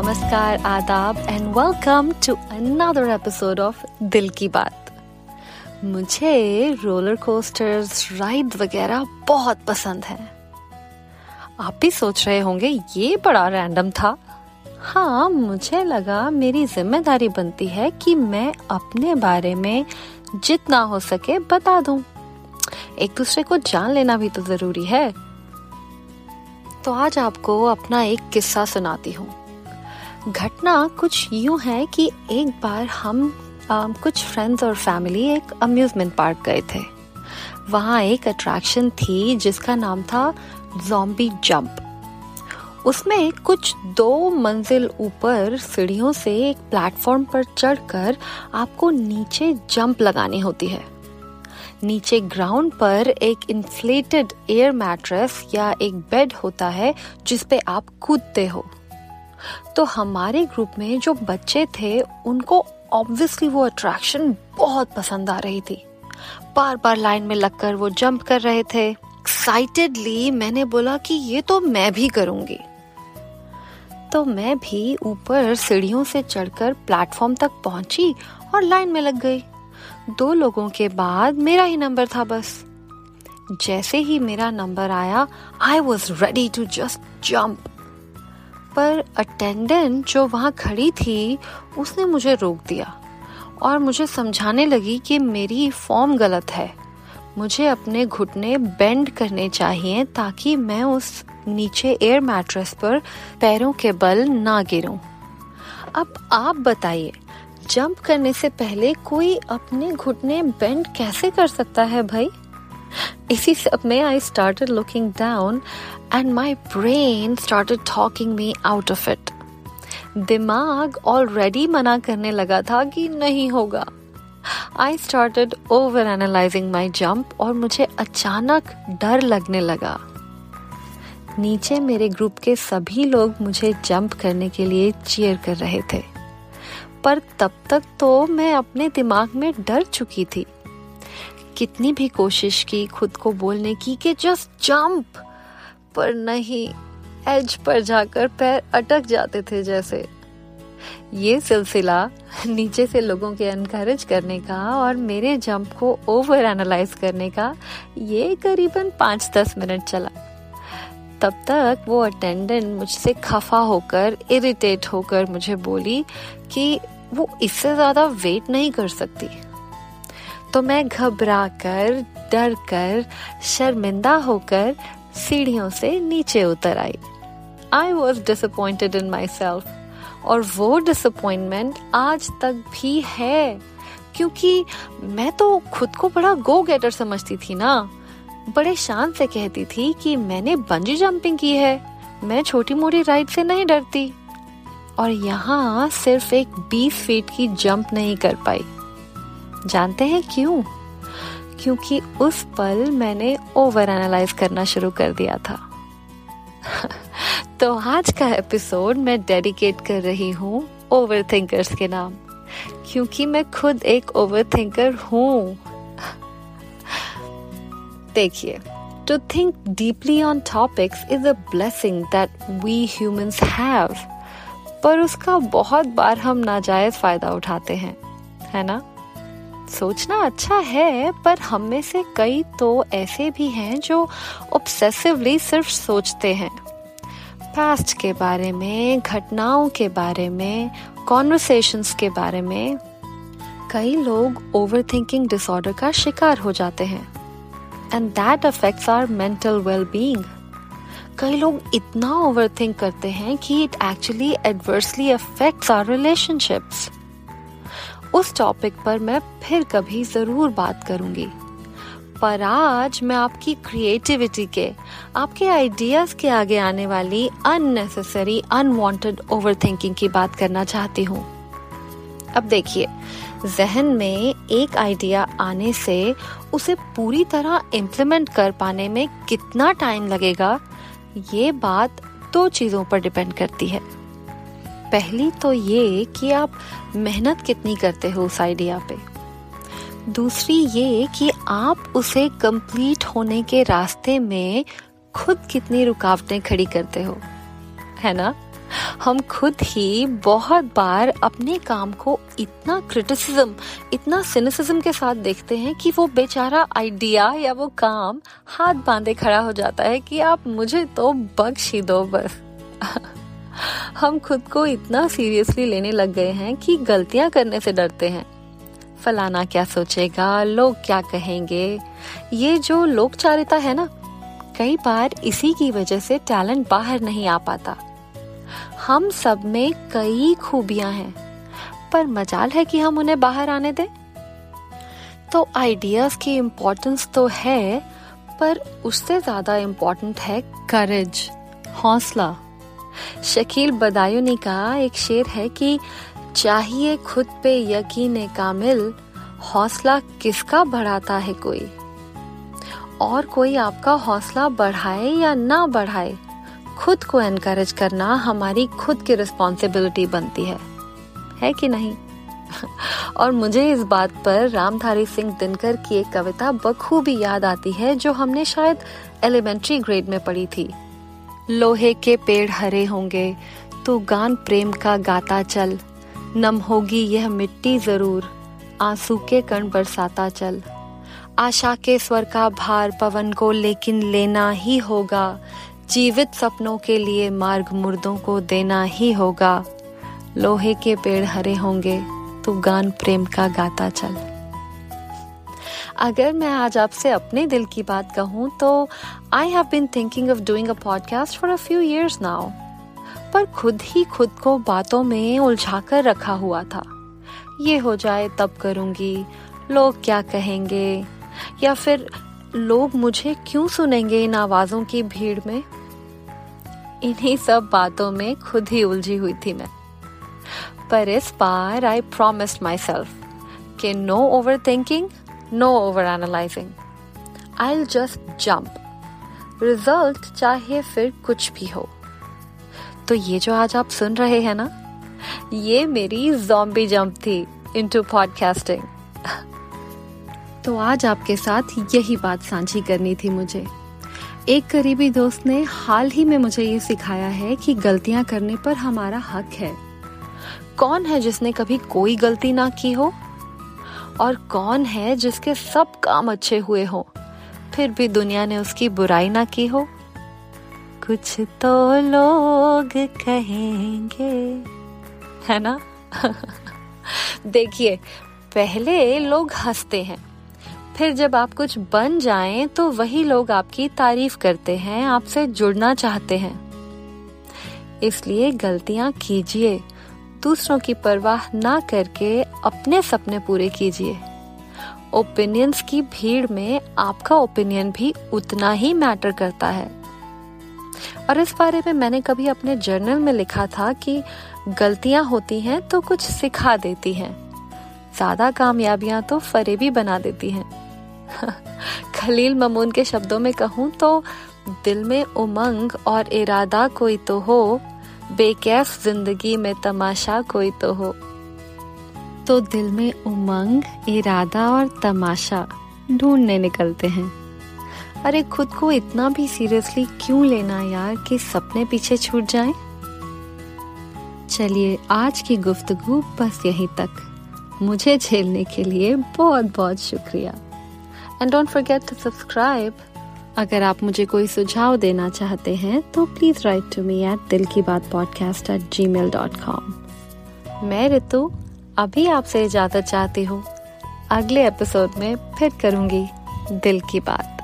नमस्कार, आदाब and welcome to another episode of दिल की बात। मुझे रोलर कोस्टर्स राइड वगैरह बहुत पसंद है। आप भी सोच रहे होंगे, ये बड़ा रैंडम था। हाँ मुझे लगा मेरी ज़िम्मेदारी बनती है कि मैं अपने बारे में जितना हो सके बता दूँ। एक दूसरे को जान लेना भी तो ज़रूरी है। तो आज आपको अपना एक किस्सा सुनाती हूँ। घटना कुछ यूँ है कि एक बार हम आ, कुछ फ्रेंड्स और फैमिली एक अम्यूजमेंट पार्क गए थे। वहाँ एक अट्रैक्शन थी जिसका नाम था जॉम्बी जंप उसमें कुछ दो मंजिल ऊपर सीढ़ियों से एक प्लेटफॉर्म पर चढ़कर आपको नीचे जंप लगानी होती है। नीचे ग्राउंड पर एक इन्फ्लेटेड एयर मैट्रेस या एक बेड होता है जिसपे आप कूदते हो। तो हमारे ग्रुप में जो बच्चे थे, उनको ऑब्वियसली वो अट्रैक्शन बहुत पसंद आ रही थी। बार बार लाइन में लगकर वो जंप कर रहे थे। एक्साइटेडली मैंने बोला कि ये तो मैं भी करूँगी। तो मैं भी ऊपर सीढ़ियों से चढ़कर प्लेटफॉर्म तक पहुँची और लाइन में लग गई। दो लोगों के बाद मेरा ही नंबर था बस। जैसे ही मेरा नंबर आया I was ready to just jump पर अटेंडेंट जो वहाँ खड़ी थी, उसने मुझे रोक दिया और मुझे समझाने लगी कि मेरी फॉर्म गलत है मुझे अपने घुटने बेंड करने चाहिए ताकि मैं उस नीचे एयर मैट्रेस पर पैरों के बल ना गिरूं। अब आप बताइए जंप करने से पहले कोई अपने घुटने बेंड कैसे कर सकता है भाई इसी सब में I started looking down and my brain started talking me out of it दिमाग ऑलरेडी मना करने लगा था कि नहीं होगा। I started over analysing my jump और मुझे अचानक डर लगने लगा। नीचे मेरे ग्रुप के सभी लोग मुझे जंप करने के लिए चीयर कर रहे थे। पर तब तक तो मैं अपने दिमाग में डर चुकी थी। कितनी भी कोशिश की खुद को बोलने की कि जस्ट जंप पर नहीं एज पर जाकर पैर अटक जाते थे जैसे। ये सिलसिला नीचे से लोगों के एनकरेज करने का और मेरे जंप को ओवर एनालाइज करने का ये करीबन पाँच दस मिनट चला। तब तक वो अटेंडेंट मुझसे खफा होकर इरिटेट होकर मुझे बोली कि वो इससे ज़्यादा वेट नहीं कर सकती। तो मैं घबरा कर डर कर शर्मिंदा होकर सीढ़ियों से नीचे उतर आई। I was disappointed in my self और वो डिसअपॉइंटमेंट आज तक भी है, क्योंकि मैं तो खुद को बड़ा गो गेटर समझती थी ना। बड़े शान से कहती थी कि मैंने बंजी जंपिंग की है, मैं छोटी मोटी राइड से नहीं डरती। और यहाँ सिर्फ़ एक 20 फीट की जंप नहीं कर पाई। जानते हैं क्यों? क्योंकि उस पल मैंने ओवर एनालाइज करना शुरू कर दिया था। तो आज का एपिसोड मैं डेडिकेट कर रही हूँ ओवर थिंकर्स के नाम। क्योंकि मैं खुद एक ओवर थिंकर हूँ। देखिए to think deeply on topics is a blessing that we humans have पर उसका बहुत बार हम नाजायज फ़ायदा उठाते हैं, है ना? सोचना अच्छा है, पर हम में से कई तो ऐसे भी हैं जो ऑब्सेसिवली सिर्फ़ सोचते हैं। पास्ट के बारे में, घटनाओं के बारे में कॉन्वर्सेशंस के बारे में कई लोग ओवर थिंकिंग डिसऑर्डर का शिकार हो जाते हैं। And that affects are mental well being कई लोग इतना ओवर थिंक करते हैं कि it actually adversely affects are relationships उस टॉपिक पर मैं फिर कभी ज़रूर बात करूँगी। पर आज मैं आपकी क्रिएटिविटी के, आपके आइडियाज़ के आगे आने वाली अननेसेसरी अनवांटेड ओवर थिंकिंग की बात करना चाहती हूँ। अब देखिए, जहन में एक आइडिया आने से उसे पूरी तरह इम्प्लीमेंट कर पाने में कितना टाइम लगेगा, ये बात दो चीज़ों पर डिपेंड करती है। पहली तो ये कि आप मेहनत कितनी करते हो उस आइडिया पे। दूसरी ये कि आप उसे कंप्लीट होने के रास्ते में खुद कितनी रुकावटें खड़ी करते हो, है ना? हम खुद ही बहुत बार अपने काम को इतना क्रिटिसिज्म इतना सिनिसिज्म के साथ देखते हैं कि वो बेचारा आइडिया या वो काम हाथ बांधे खड़ा हो जाता है कि आप मुझे तो बख्श ही दो बस। हम खुद को इतना सीरियसली लेने लग गए हैं कि गलतियाँ करने से डरते हैं। फलाना क्या सोचेगा? लोग क्या कहेंगे? ये जो लोकचारिता है ना, कई बार इसी की वजह से टैलेंट बाहर नहीं आ पाता। हम सब में कई खूबियाँ हैं, पर मजाल है कि हम उन्हें बाहर आने दें। तो आइडियाज़ की इम्पोर्टेंस तो है, पर उससे ज़्यादा इम्पोर्टेंट है करेज हौसला। शकील बदायूनी का एक शेर है कि चाहिए खुद पे यकीन कामिल, हौसला किसका बढ़ाता है कोई? और कोई आपका हौसला बढ़ाए या ना बढ़ाए, खुद को एनकरेज करना हमारी खुद की रिस्पॉन्सिबिलिटी बनती है। है कि नहीं? और मुझे इस बात पर रामधारी सिंह दिनकर की एक कविता बखूबी याद आती है, जो हमने शायद एलिमेंट्री ग्रेड में पढ़ी थी। लोहे के पेड़ हरे होंगे, तू गान प्रेम का गाता चल। नम होगी यह मिट्टी ज़रूर, आँसू के कण बरसाता चल। आशा के स्वर का भार पवन को लेकिन लेना ही होगा। जीवित सपनों के लिए मार्ग मुर्दों को देना ही होगा। लोहे के पेड़ हरे होंगे, तू गान प्रेम का गाता चल। अगर मैं आज आपसे अपने दिल की बात कहूँ तो I have been thinking of doing a podcast for a few years now पर खुद ही खुद को बातों में उलझा कर रखा हुआ था। ये हो जाए, तब करूँगी। लोग क्या कहेंगे? या फिर लोग मुझे क्यों सुनेंगे इन आवाजों की भीड़ में? इन्हीं सब बातों में खुद ही उलझी हुई थी मैं। पर इस बार आई प्रोमिस माई सेल्फ कि no over thinking no over analysing I just jump result चाहे फिर कुछ भी हो। तो ये जो आज आप सुन रहे हैं ना, ये मेरी जॉम्बी जंप थी इनटू पॉडकास्टिंग तो आज आपके साथ यही बात साझी करनी थी मुझे। एक करीबी दोस्त ने हाल ही में मुझे ये सिखाया है कि गलतियाँ करने पर हमारा हक है। कौन है जिसने कभी कोई गलती ना की हो? और कौन है जिसके सब काम अच्छे हुए हो? फिर भी दुनिया ने उसकी बुराई ना की हो। कुछ तो लोग कहेंगे। है ना? देखिए, पहले लोग हँसते हैं। फिर जब आप कुछ बन जाएँ तो वही लोग आपकी तारीफ़ करते हैं, आपसे जुड़ना चाहते हैं। इसलिए गलतियाँ कीजिए। दूसरों की परवाह ना करके अपने सपने पूरे कीजिए। ओपिनियंस की भीड़ में आपका ओपिनियन भी उतना ही मैटर करता है। और इस बारे में मैंने कभी अपने जर्नल में लिखा था कि गलतियाँ होती हैं तो कुछ सिखा देती हैं। ज़्यादा कामयाबियाँ तो फरेबी बना देती हैं। खलील ममून के शब्दों में कहूँ तो दिल में उमंग और इरादा कोई तो हो बेकैफ ज़िंदगी में तमाशा कोई तो हो। तो दिल में उमंग, इरादा और तमाशा ढूँढने निकलते हैं। अरे खुद को इतना भी सीरियसली क्यों लेना यार कि सपने पीछे छूट जाएँ? चलिए, आज की गुफ्तगु बस यहीं तक। मुझे झेलने के लिए बहुत बहुत शुक्रिया। And don't forget to subscribe अगर आप मुझे कोई सुझाव देना चाहते हैं तो please write to me at दिल की बात podcast at Gmail dot com मैं रितु, अभी आपसे इजाज़त चाहती हूँ। अगले एपिसोड में फिर करूँगी दिल की बात।